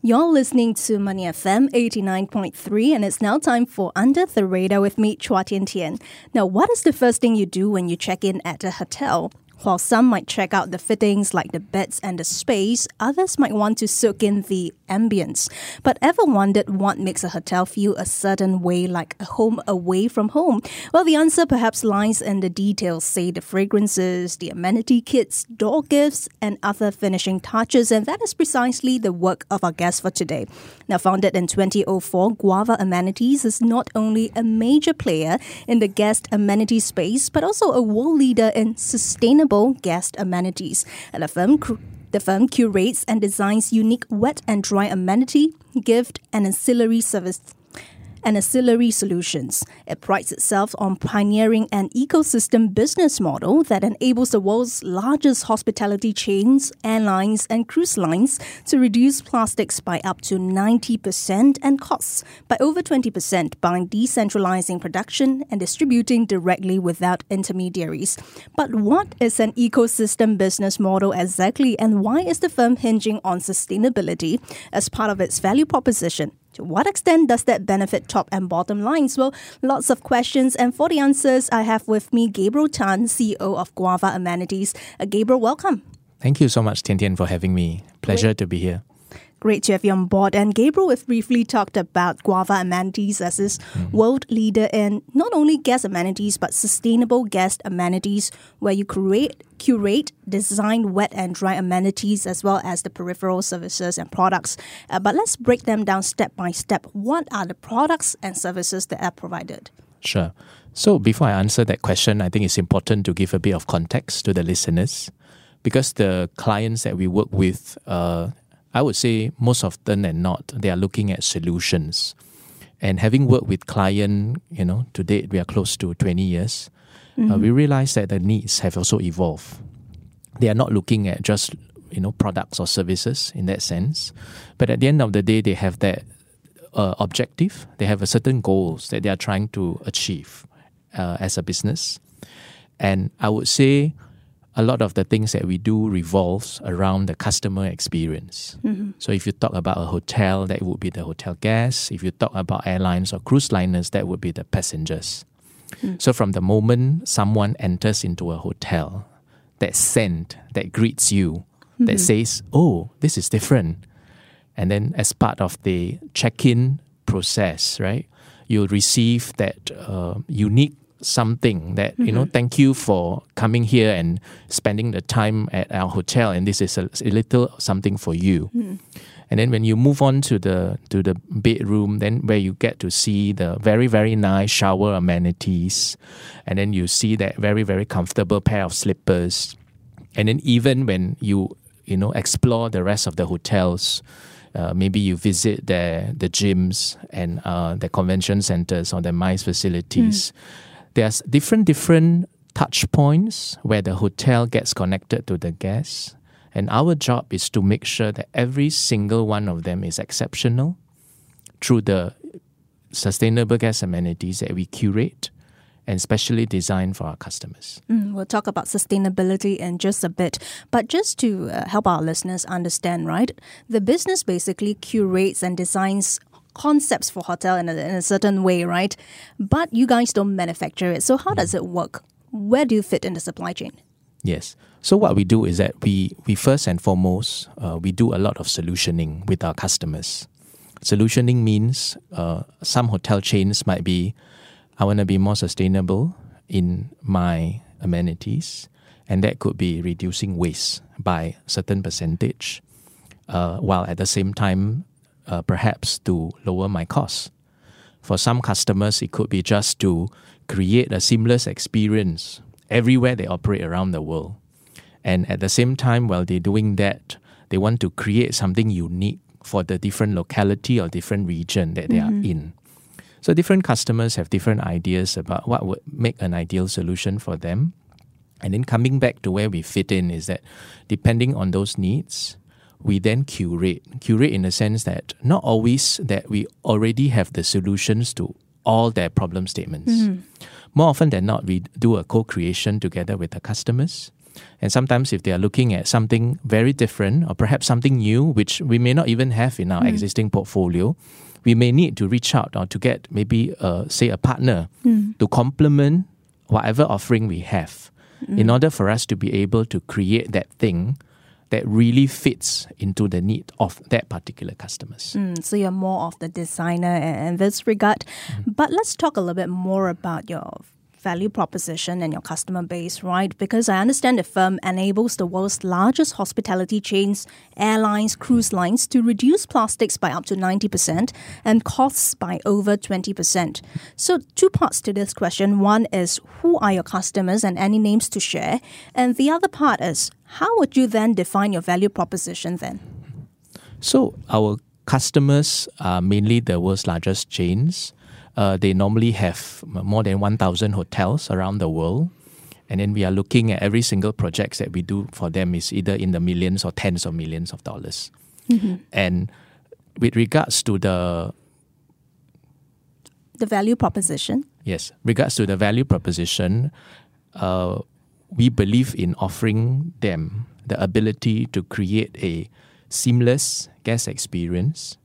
You're listening to Money FM 89.3, and it's now time for Under the Radar with me, Chua Tian Tian. Now, what is the first thing you do when you check in at a hotel? While some might check out the fittings like the beds and the space, others might want to soak in the ambience. But ever wondered what makes a hotel feel a certain way, like a home away from home? Well, the answer perhaps lies in the details, say the fragrances, the amenity kits, door gifts, and other finishing touches. And that is precisely the work of our guest for today. Now, founded in 2004, Guava Amenities is not only a major player in the guest amenity space, but also a world leader in sustainable sustainable guest amenities. And the firm, the firm curates and designs unique wet and dry amenity, gift, and ancillary service and ancillary solutions. It prides itself on pioneering an ecosystem business model that enables the world's largest hospitality chains, airlines, and cruise lines to reduce plastics by up to 90% and costs by over 20% by decentralizing production and distributing directly without intermediaries. But what is an ecosystem business model exactly, and why is the firm hinging on sustainability as part of its value proposition? To what extent does that benefit top and bottom lines? Well, lots of questions, and for the answers, I have with me Gabriel Tan, CEO of Guava Amenities. Uh, Gabriel, welcome. Thank you so much, Tian Tian, for having me. Pleasure Great. to be here. Great to have you on board. And Gabriel, we've briefly talked about Guava Amenities as this mm-hmm. world leader in not only guest amenities, but sustainable guest amenities, where you create, curate, design wet and dry amenities, as well as the peripheral services and products. Uh, but let's break them down step by step. What are the products and services that are provided? Sure. So before I answer that question, I think it's important to give a bit of context to the listeners because the clients that we work with uh, I would say most often than not, they are looking at solutions. And having worked with client, you know, to date we are close to 20 years, mm-hmm. uh, we realize that the needs have also evolved. They are not looking at just, you know, products or services in that sense, but at the end of the day, they have that uh, objective. They have a certain goals that they are trying to achieve uh, as a business. And I would say a lot of the things that we do revolves around the customer experience. Mm-hmm. So if you talk about a hotel, that would be the hotel guests. If you talk about airlines or cruise liners, that would be the passengers. Mm. So from the moment someone enters into a hotel, that scent that greets you, mm-hmm. that says, "Oh, this is different," and then as part of the check-in process, right, you'll receive that uh, unique something that mm-hmm. you know mm-hmm. thank you for coming here and spending the time at our hotel and this is a, a little something for you mm-hmm. and then when you move on to the to the bedroom then where you get to see the very very nice shower amenities and then you see that very very comfortable pair of slippers and then even when you you know explore the rest of the hotels uh, maybe you visit the the gyms and uh, the convention centers or the MICE facilities. Mm there's different different touch points where the hotel gets connected to the guests. And our job is to make sure that every single one of them is exceptional through the sustainable guest amenities that we curate and specially designed for our customers. Mm, we'll talk about sustainability in just a bit. But just to uh, help our listeners understand, right? The business basically curates and designs concepts for hotel in a, in a certain way, right? But you guys don't manufacture it. So how does it work? Where do you fit in the supply chain? Yes. So what we do is that we we first and foremost uh, we do a lot of solutioning with our customers. Solutioning means uh, some hotel chains might be, I want to be more sustainable in my amenities, and that could be reducing waste by certain percentage, uh, while at the same time uh, perhaps to lower my costs. For some customers, it could be just to create a seamless experience everywhere they operate around the world. And at the same time, while they're doing that, they want to create something unique for the different locality or different region that they mm-hmm. are in. So different customers have different ideas about what would make an ideal solution for them. And then coming back to where we fit in is that depending on those needs, we then curate. Curate in the sense that not always that we already have the solutions to all their problem statements. Mm-hmm. More often than not, we do a co-creation together with the customers. And sometimes, if they are looking at something very different or perhaps something new, which we may not even have in our mm. existing portfolio, we may need to reach out or to get maybe, uh, say, a partner mm. to complement whatever offering we have mm. in order for us to be able to create that thing that really fits into the need of that particular customers. Mm, so you're more of the designer in this regard. Mm. But let's talk a little bit more about your value proposition and your customer base, right? Because I understand the firm enables the world's largest hospitality chains, airlines, cruise lines to reduce plastics by up to 90% and costs by over 20%. So, two parts to this question. One is who are your customers and any names to share? And the other part is how would you then define your value proposition then? So, our customers are mainly the world's largest chains uh, they normally have more than 1,000 hotels around the world. And then we are looking at every single project that we do for them is either in the millions or tens of millions of dollars. Mm-hmm. And with regards to the the value proposition, yes, regards to the value proposition, uh, we believe in offering them the ability to create a seamless guest experience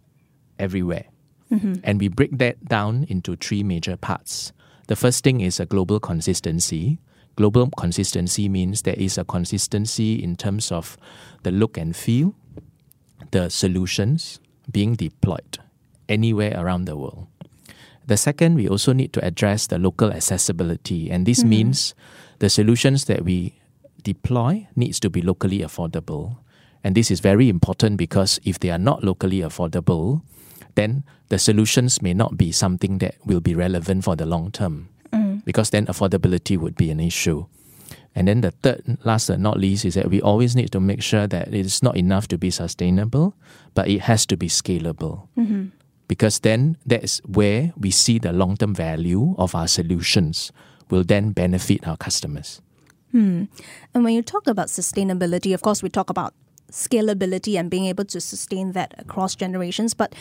everywhere. Mm-hmm. And we break that down into three major parts. The first thing is a global consistency. Global consistency means there is a consistency in terms of the look and feel, the solutions being deployed anywhere around the world. The second, we also need to address the local accessibility, and this mm-hmm. means the solutions that we deploy needs to be locally affordable. And this is very important because if they are not locally affordable, then the solutions may not be something that will be relevant for the long term mm. because then affordability would be an issue. And then the third, last but not least, is that we always need to make sure that it is not enough to be sustainable, but it has to be scalable. Mm-hmm. Because then that is where we see the long term value of our solutions will then benefit our customers. Hmm. And when you talk about sustainability, of course, we talk about scalability and being able to sustain that across generations. But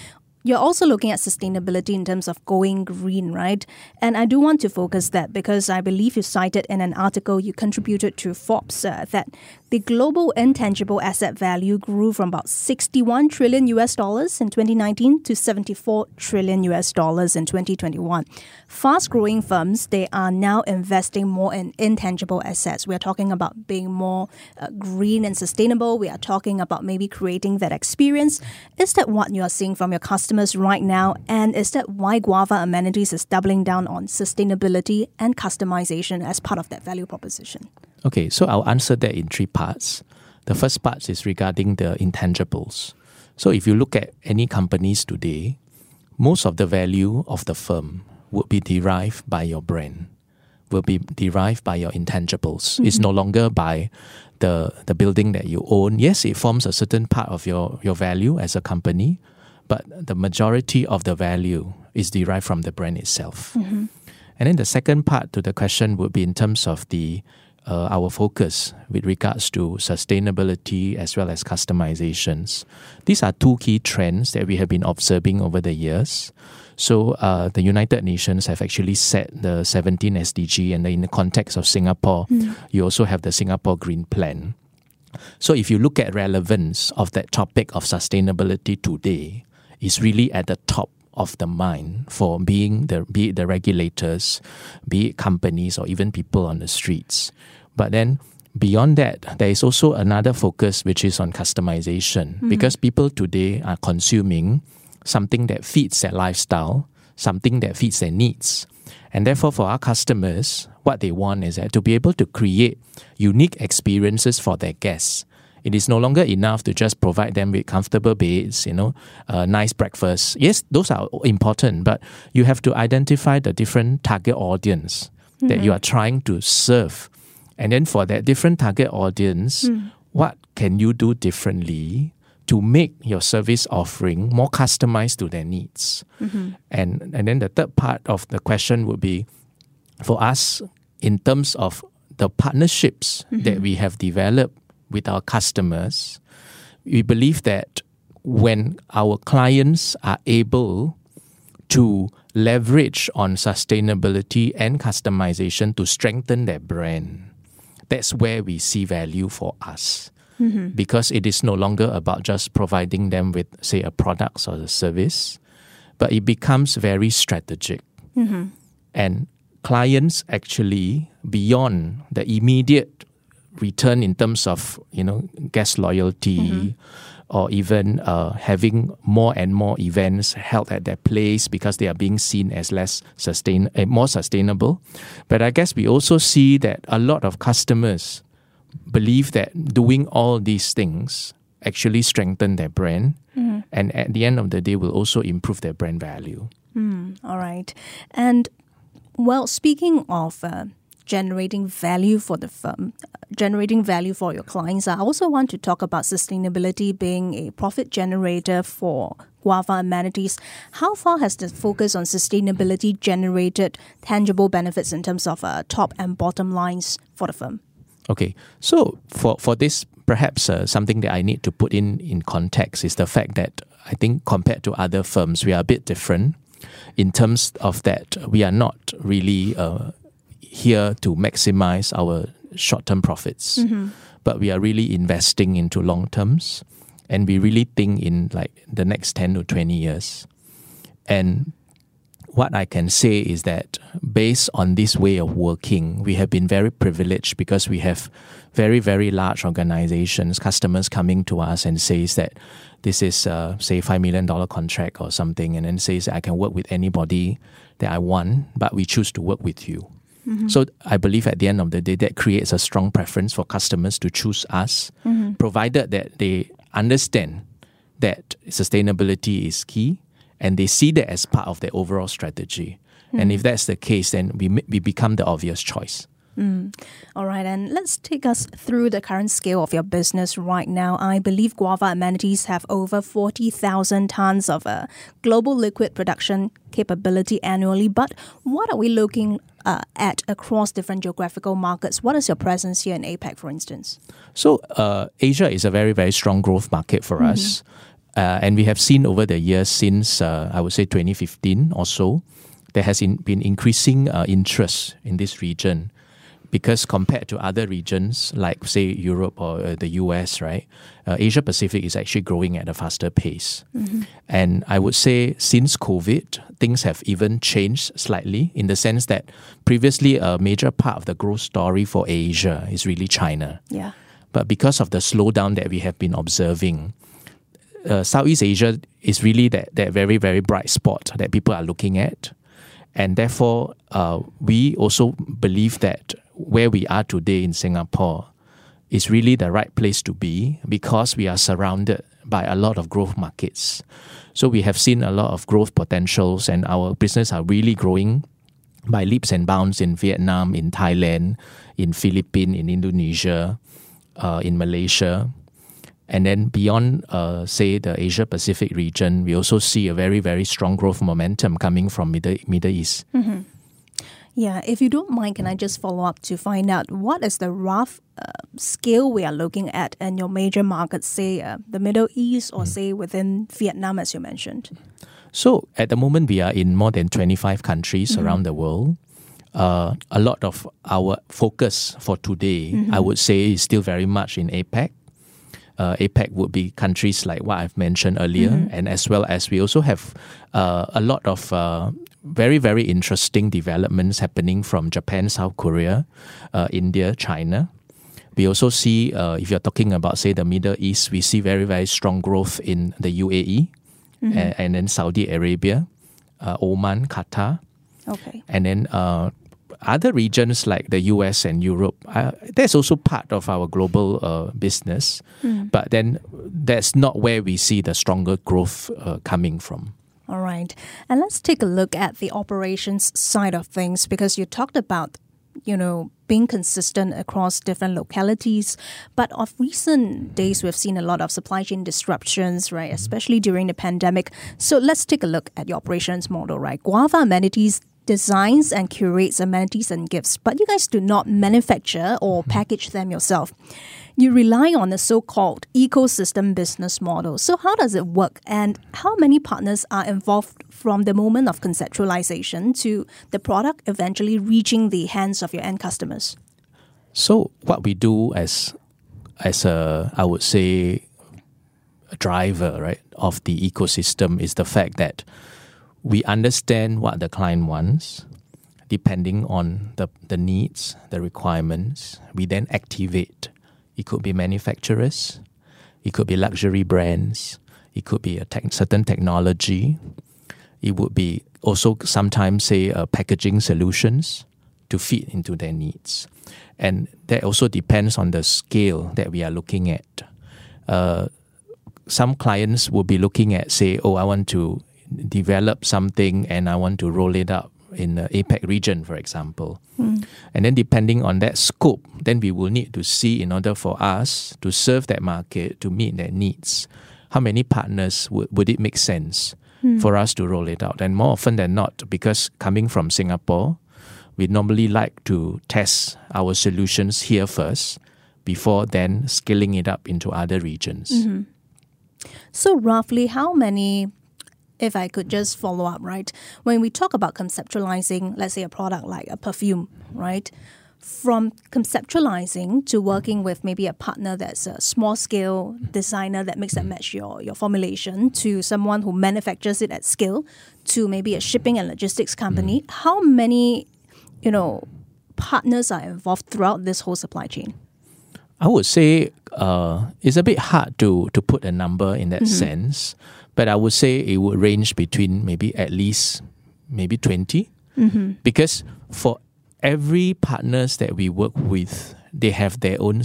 you're also looking at sustainability in terms of going green, right? And I do want to focus that because I believe you cited in an article you contributed to Forbes uh, that the global intangible asset value grew from about 61 trillion US dollars in 2019 to 74 trillion US dollars in 2021. Fast growing firms, they are now investing more in intangible assets. We are talking about being more uh, green and sustainable. We are talking about maybe creating that experience. Is that what you are seeing from your customers right now? And is that why Guava Amenities is doubling down on sustainability and customization as part of that value proposition? Okay, so I'll answer that in three parts. The first part is regarding the intangibles. So if you look at any companies today, most of the value of the firm would be derived by your brand, will be derived by your intangibles. Mm-hmm. It's no longer by the the building that you own. Yes, it forms a certain part of your, your value as a company, but the majority of the value is derived from the brand itself. Mm-hmm. And then the second part to the question would be in terms of the uh, our focus with regards to sustainability as well as customizations. These are two key trends that we have been observing over the years. So, uh, the United Nations have actually set the 17 SDG, and in the context of Singapore, mm. you also have the Singapore Green Plan. So, if you look at relevance of that topic of sustainability today, is really at the top of the mind for being the be it the regulators, be it companies or even people on the streets. But then beyond that, there is also another focus which is on customization mm-hmm. because people today are consuming something that fits their lifestyle, something that fits their needs. And therefore, for our customers, what they want is that to be able to create unique experiences for their guests it is no longer enough to just provide them with comfortable beds, you know, uh, nice breakfast. Yes, those are important, but you have to identify the different target audience mm-hmm. that you mm-hmm. are trying to serve. And then for that different target audience, mm. what can you do differently to make your service offering more customized to their needs? Mm-hmm. And, and then the third part of the question would be for us, in terms of the partnerships mm-hmm. that we have developed with our customers, we believe that when our clients are able to leverage on sustainability and customization to strengthen their brand, that's where we see value for us. Mm-hmm. Because it is no longer about just providing them with, say, a product or a service, but it becomes very strategic. Mm-hmm. And clients actually, beyond the immediate return in terms of you know guest loyalty or even uh, having more and more events held at their place because they are being seen as less sustain uh, more sustainable. But i guess we also see that a lot of customers believe that doing all these things actually strengthen their brand and at the end of the day will also improve their brand value. All right. And well, speaking of uh, generating value for the firm, uh, generating value for your clients, I also want to talk about sustainability being a profit generator for Guava Amenities. How far has the focus on sustainability generated tangible benefits in terms of uh, top and bottom lines for the firm? Okay, so for for this, perhaps uh, something that I need to put in in context is the fact that I think compared to other firms, we are a bit different in terms of that we are not really uh, here to maximize our short-term profits, but we are really investing into long terms, and we really think in like the next ten to twenty years, and what I can say is that based on this way of working, we have been very privileged because we have very, very large organizations, customers coming to us and says that this is, uh, say, $5 million contract or something, and then says I can work with anybody that I want, but we choose to work with you. Mm-hmm. So I believe at the end of the day, that creates a strong preference for customers to choose us, mm-hmm. provided that they understand that sustainability is key and they see that as part of their overall strategy. Mm. And if that's the case, then we, we become the obvious choice. Mm. All right, and let's take us through the current scale of your business right now. I believe Guava Amenities have over 40,000 tons of uh, global liquid production capability annually. But what are we looking uh, at across different geographical markets? What is your presence here in APAC, for instance? So uh, Asia is a very, very strong growth market for us. Uh, and we have seen over the years since, uh, I would say 2015 or so, there has in, been increasing uh, interest in this region because compared to other regions like say Europe or uh, the US, right, uh, Asia Pacific is actually growing at a faster pace. And I would say since COVID, things have even changed slightly in the sense that previously a major part of the growth story for Asia is really China. Yeah. But because of the slowdown that we have been observing, uh, Southeast Asia is really that, that very, very bright spot that people are looking at. And therefore, uh, we also believe that where we are today in Singapore is really the right place to be because we are surrounded by a lot of growth markets. So we have seen a lot of growth potentials, and our business are really growing by leaps and bounds in Vietnam, in Thailand, in Philippines, in Indonesia, uh, in Malaysia. And then beyond, uh, say, the Asia Pacific region, we also see a very, very strong growth momentum coming from Middle, Middle East. Yeah, if you don't mind, can I just follow up to find out what is the rough uh, scale we are looking at in your major markets, say uh, the Middle East or say within Vietnam, as you mentioned? So at the moment, we are in more than 25 countries around the world. Uh, a lot of our focus for today, I would say, is still very much in APEC. Uh, APEC would be countries like what I've mentioned earlier, and as well as we also have uh, a lot of uh, very, very interesting developments happening from Japan, South Korea, uh, India, China. We also see, uh, if you're talking about, say, the Middle East, we see very, very strong growth in the UAE and, and then Saudi Arabia, uh, Oman, Qatar, Okay. and then uh, other regions like the US and Europe. Uh, that's also part of our global uh, business, but then that's not where we see the stronger growth uh, coming from. All right. And let's take a look at the operations side of things because you talked about, you know, being consistent across different localities. But of recent days, we've seen a lot of supply chain disruptions, right? Especially during the pandemic. So let's take a look at the operations model, right? Guava Amenities designs and curates amenities and gifts, but you guys do not manufacture or mm-hmm. package them yourself. You rely on a so called ecosystem business model. So, how does it work, and how many partners are involved from the moment of conceptualization to the product eventually reaching the hands of your end customers? So what we do as as a I would say a driver, right, of the ecosystem is the fact that we understand what the client wants depending on the, the needs, the requirements. We then activate. It could be manufacturers, it could be luxury brands, it could be a certain technology, it would be also sometimes say uh, packaging solutions to fit into their needs. And that also depends on the scale that we are looking at. Uh, some clients will be looking at, say, oh, I want to develop something and I want to roll it up in the APAC region, for example. Mm. And then depending on that scope, then we will need to see in order for us to serve that market, to meet their needs, how many partners would, would it make sense mm. for us to roll it out? And more often than not, because coming from Singapore, we normally like to test our solutions here first before then scaling it up into other regions. Mm-hmm. So, roughly, how many, if I could just follow up, right? When we talk about conceptualizing, let's say, a product like a perfume, right? From conceptualizing to working with maybe a partner that's a small scale designer that makes and match your, your formulation to someone who manufactures it at scale to maybe a shipping and logistics company, mm. how many, you know, partners are involved throughout this whole supply chain? I would say uh, it's a bit hard to to put a number in that mm-hmm. sense, but I would say it would range between maybe at least maybe 20 mm-hmm. because for every partners that we work with, they have their own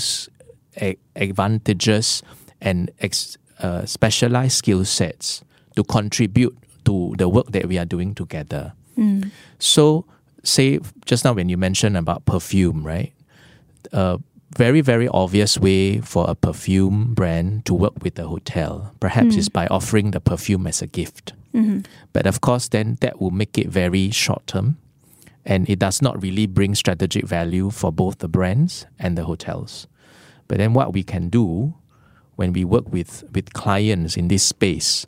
advantages and ex, uh, specialized skill sets to contribute to the work that we are doing together. Mm. So, say just now when you mentioned about perfume, right? Uh, very, very obvious way for a perfume brand to work with a hotel, perhaps, mm. is by offering the perfume as a gift. Mm-hmm. But of course, then that will make it very short term and it does not really bring strategic value for both the brands and the hotels. But then what we can do when we work with, with clients in this space,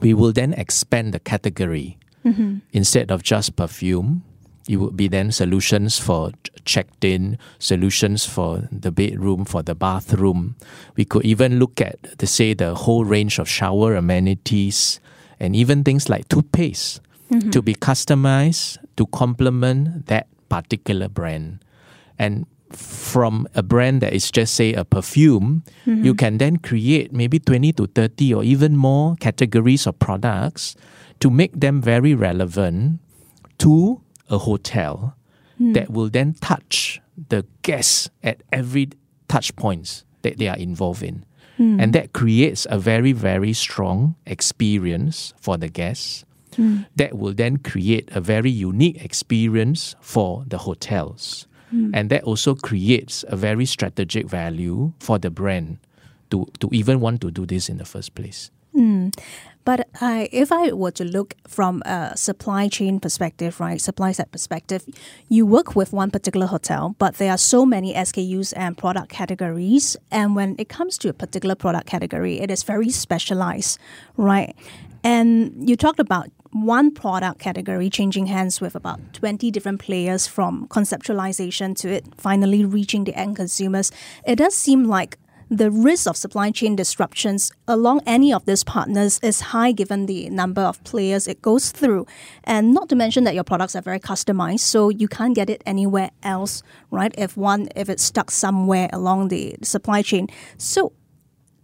we will then expand the category. Mm-hmm. Instead of just perfume, it would be then solutions for checked in, solutions for the bedroom, for the bathroom. We could even look at, to say, the whole range of shower amenities and even things like toothpaste mm-hmm. to be customized to complement that particular brand. And from a brand that is just say a perfume, mm-hmm. you can then create maybe 20 to 30 or even more categories of products to make them very relevant to a hotel mm. that will then touch the guests at every touch points that they are involved in. Mm. And that creates a very, very strong experience for the guests. Mm. That will then create a very unique experience for the hotels. Hmm. And that also creates a very strategic value for the brand to, to even want to do this in the first place. Hmm. But uh, if I were to look from a supply chain perspective, right, supply side perspective, you work with one particular hotel, but there are so many SKUs and product categories. And when it comes to a particular product category, it is very specialized, right? And you talked about one product category changing hands with about 20 different players from conceptualization to it finally reaching the end consumers. It does seem like the risk of supply chain disruptions along any of these partners is high given the number of players it goes through. And not to mention that your products are very customized, so you can't get it anywhere else, right? If one, if it's stuck somewhere along the supply chain. So,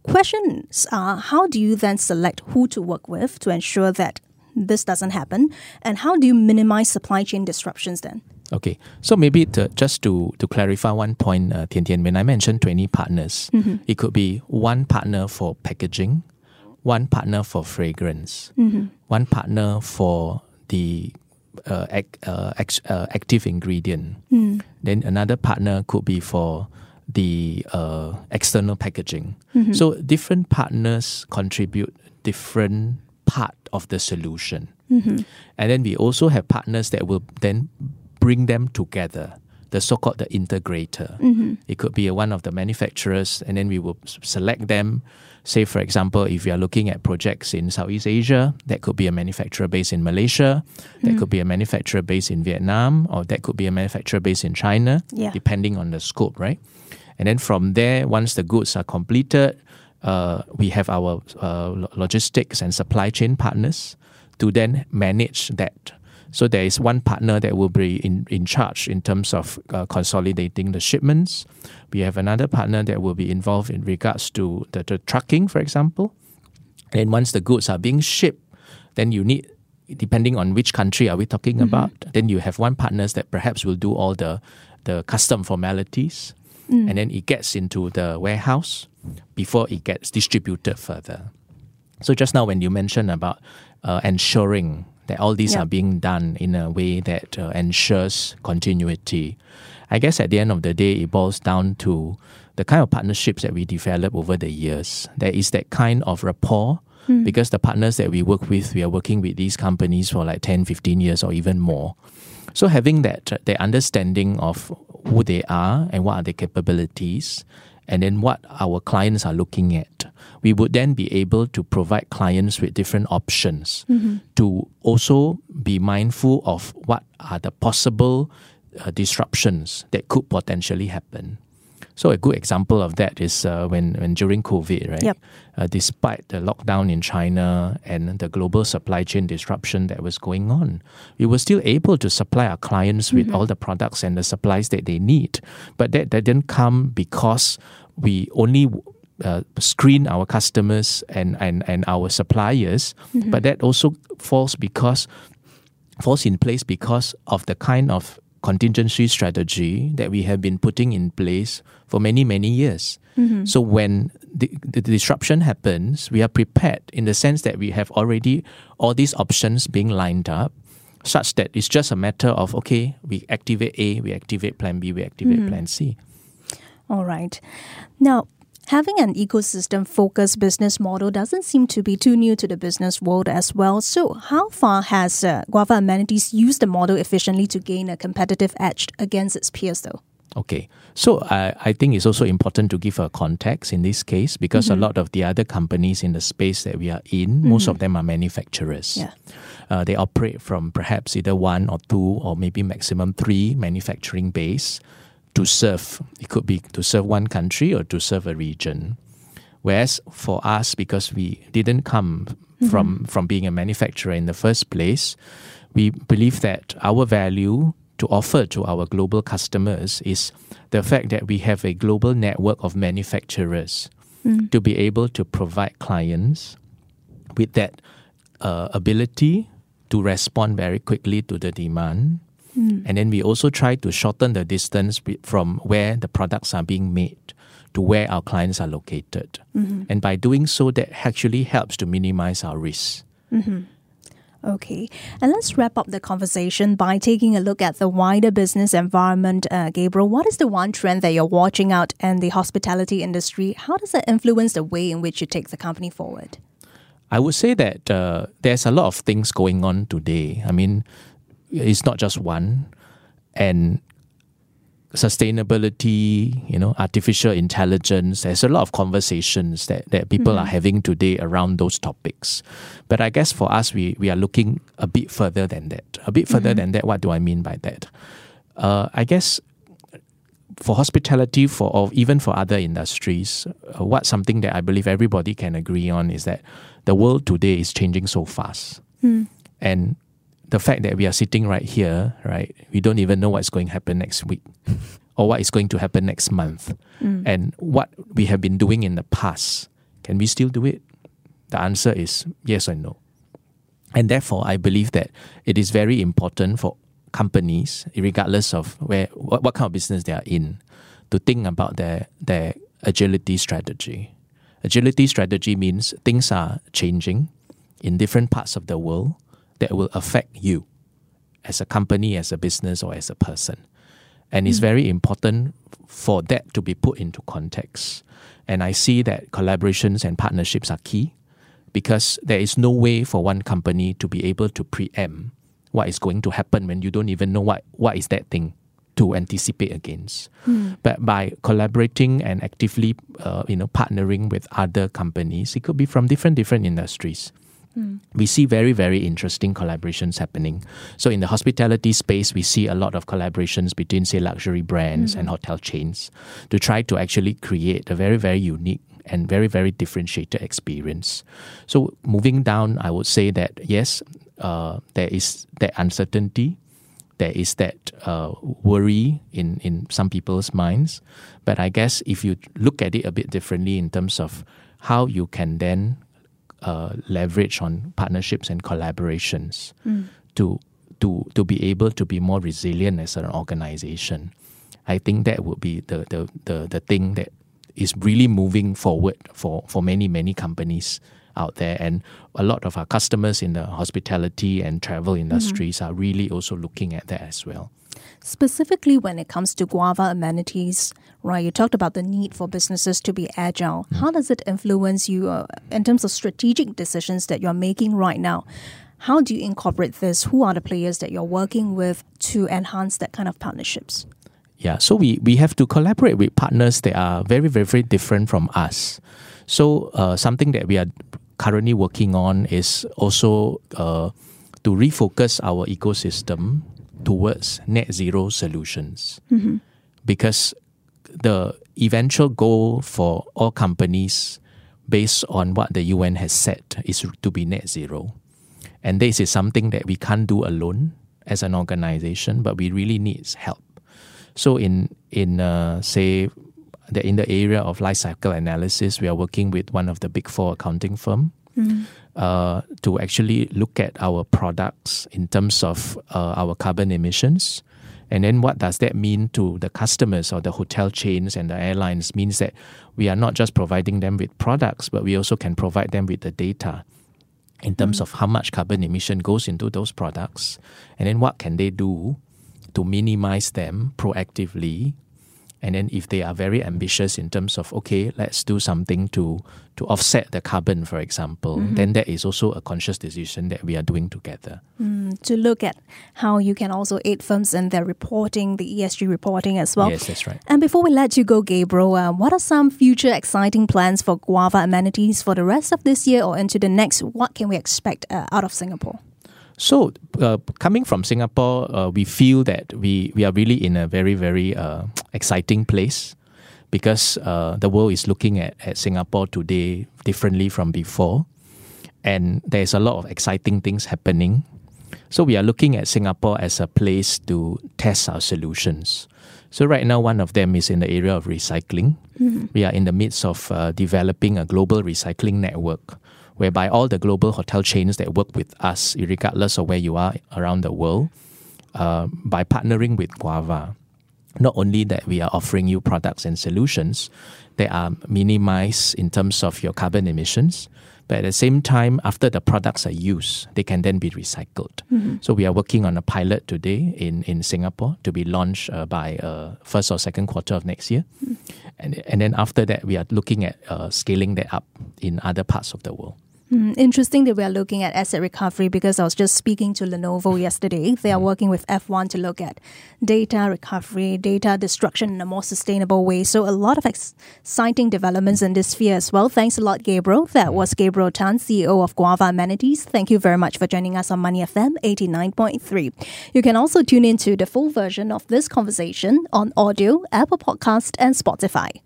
questions are how do you then select who to work with to ensure that this doesn't happen? And how do you minimize supply chain disruptions then? Okay, so maybe to, just to, to clarify one point, uh, Tian Tian, when I mentioned 20 partners, mm-hmm. it could be one partner for packaging, one partner for fragrance, mm-hmm. one partner for the uh, ac- uh, uh, active ingredient. Mm. Then another partner could be for the uh, external packaging. Mm-hmm. So different partners contribute different part of the solution. Mm-hmm. And then we also have partners that will then bring them together the so-called the integrator. It could be one of the manufacturers, and then we will select them. Say, for example, if you are looking at projects in Southeast Asia, that could be a manufacturer based in Malaysia, that could be a manufacturer based in Vietnam, or that could be a manufacturer based in China, Yeah. depending on the scope, right? And then from there, once the goods are completed, uh, we have our uh, logistics and supply chain partners to then manage that. So there is one partner that will be in, in charge in terms of uh, consolidating the shipments. We have another partner that will be involved in regards to the, the trucking, for example. And once the goods are being shipped, then you need, depending on which country are we talking about, then you have one partners that perhaps will do all the, the custom formalities. And then it gets into the warehouse before it gets distributed further. So just now, when you mentioned about uh, ensuring that all these Yeah. are being done in a way that uh, ensures continuity, I guess at the end of the day, it boils down to the kind of partnerships that we develop over the years. There is that kind of rapport because the partners that we work with, we are working with these companies for like 10, 15 years or even more. So having that, uh, the understanding of who they are and what are their capabilities, and then what our clients are looking at, we would then be able to provide clients with different options to also be mindful of what are the possible uh, disruptions that could potentially happen. So a good example of that is uh, when, when during COVID, right? Yep. Uh, despite the lockdown in China and the global supply chain disruption that was going on, we were still able to supply our clients with all the products and the supplies that they need. But that, that didn't come because we only uh, screen our customers and, and, and our suppliers, mm-hmm. but that also falls because falls in place because of the kind of contingency strategy that we have been putting in place for many, many years. Mm-hmm. So when the, the disruption happens, we are prepared in the sense that we have already all these options being lined up such that it's just a matter of, okay, we activate A, we activate plan B, we activate mm-hmm. plan C. All right. Now, having an ecosystem focused business model doesn't seem to be too new to the business world as well. So, how far has uh, Guava Amenities used the model efficiently to gain a competitive edge against its peers, though? Okay, so I, I think it's also important to give a context in this case because a lot of the other companies in the space that we are in, most of them are manufacturers. Yeah. Uh, they operate from perhaps either one or two or maybe maximum three manufacturing base to serve. It could be to serve one country or to serve a region. Whereas for us, because we didn't come from from being a manufacturer in the first place, we believe that our value to offer to our global customers is the fact that we have a global network of manufacturers to be able to provide clients with that uh, ability to respond very quickly to the demand. And then we also try to shorten the distance from where the products are being made to where our clients are located. And by doing so, that actually helps to minimize our risks. Okay, and let's wrap up the conversation by taking a look at the wider business environment. Uh, Gabriel, what is the one trend that you're watching out in the hospitality industry? How does that influence the way in which you take the company forward? I would say that uh, there's a lot of things going on today. I mean, it's not just one, and sustainability, you know, artificial intelligence. There's a lot of conversations that, that people are having today around those topics. But I guess for us, we we are looking a bit further than that. A bit further than that. What do I mean by that? Uh, I guess for hospitality, for or even for other industries, uh, what something that I believe everybody can agree on is that the world today is changing so fast, and the fact that we are sitting right here, right, we don't even know what's going to happen next week, or what is going to happen next month, mm. and what we have been doing in the past. Can we still do it? The answer is yes or no. And therefore, I believe that it is very important for companies, regardless of where what, what kind of business they are in, to think about their their agility strategy. Agility strategy means things are changing in different parts of the world that will affect you as a company, as a business, or as a person. And it's very important for that to be put into context. And I see that collaborations and partnerships are key because there is no way for one company to be able to preempt what is going to happen when you don't even know what, what is that thing to anticipate against. But by collaborating and actively, uh, you know, partnering with other companies, it could be from different different industries. We see very, very interesting collaborations happening. So, in the hospitality space, we see a lot of collaborations between, say, luxury brands and hotel chains to try to actually create a very, very unique and very, very differentiated experience. So, moving down, I would say that yes, uh, there is that uncertainty, there is that uh, worry in, in some people's minds. But I guess if you look at it a bit differently in terms of how you can then uh, leverage on partnerships and collaborations to to to be able to be more resilient as an organization. I think that would be the the the, the thing that is really moving forward for, for many many companies out there and a lot of our customers in the hospitality and travel industries are really also looking at that as well. Specifically, when it comes to guava amenities, right? You talked about the need for businesses to be agile. How does it influence you uh, in terms of strategic decisions that you're making right now? How do you incorporate this? Who are the players that you're working with to enhance that kind of partnerships? Yeah, so we, we have to collaborate with partners that are very, very, very different from us. So, uh, something that we are currently working on is also uh, to refocus our ecosystem towards net zero solutions. Because the eventual goal for all companies, based on what the UN has set, is to be net zero. And this is something that we can't do alone as an organization, but we really need help. So in in uh, say the in the area of life cycle analysis, we are working with one of the big four accounting firm uh, to actually look at our products in terms of uh, our carbon emissions. And then what does that mean to the customers or the hotel chains and the airlines means that we are not just providing them with products, but we also can provide them with the data in terms of how much carbon emission goes into those products. And then what can they do to minimize them proactively and then if they are very ambitious in terms of okay let's do something to to offset the carbon for example then that is also a conscious decision that we are doing together To look at how you can also aid firms in their reporting, the ESG reporting as well. yes that's right And before we let you go, Gabriel, uh, what are some future exciting plans for Guava amenities for the rest of this year or into the next? What can we expect uh, out of Singapore? So, uh, coming from Singapore, uh, we feel that we, we are really in a very, very uh, exciting place because uh, the world is looking at, at Singapore today differently from before. And there's a lot of exciting things happening. So, we are looking at Singapore as a place to test our solutions. So, right now, one of them is in the area of recycling. We are in the midst of uh, developing a global recycling network whereby all the global hotel chains that work with us, regardless of where you are around the world, uh, by partnering with Guava, not only that we are offering you products and solutions that are minimized in terms of your carbon emissions, but at the same time, after the products are used, they can then be recycled. So we are working on a pilot today in, in Singapore to be launched uh, by uh, first or second quarter of next year. And, and then after that, we are looking at uh, scaling that up in other parts of the world. Mm, interesting that we are looking at asset recovery because I was just speaking to Lenovo yesterday. They are working with F1 to look at data recovery, data destruction in a more sustainable way. So, a lot of exciting developments in this sphere as well. Thanks a lot, Gabriel. That was Gabriel Tan, CEO of Guava Amenities. Thank you very much for joining us on Money FM 89.3. You can also tune into the full version of this conversation on audio, Apple Podcast, and Spotify.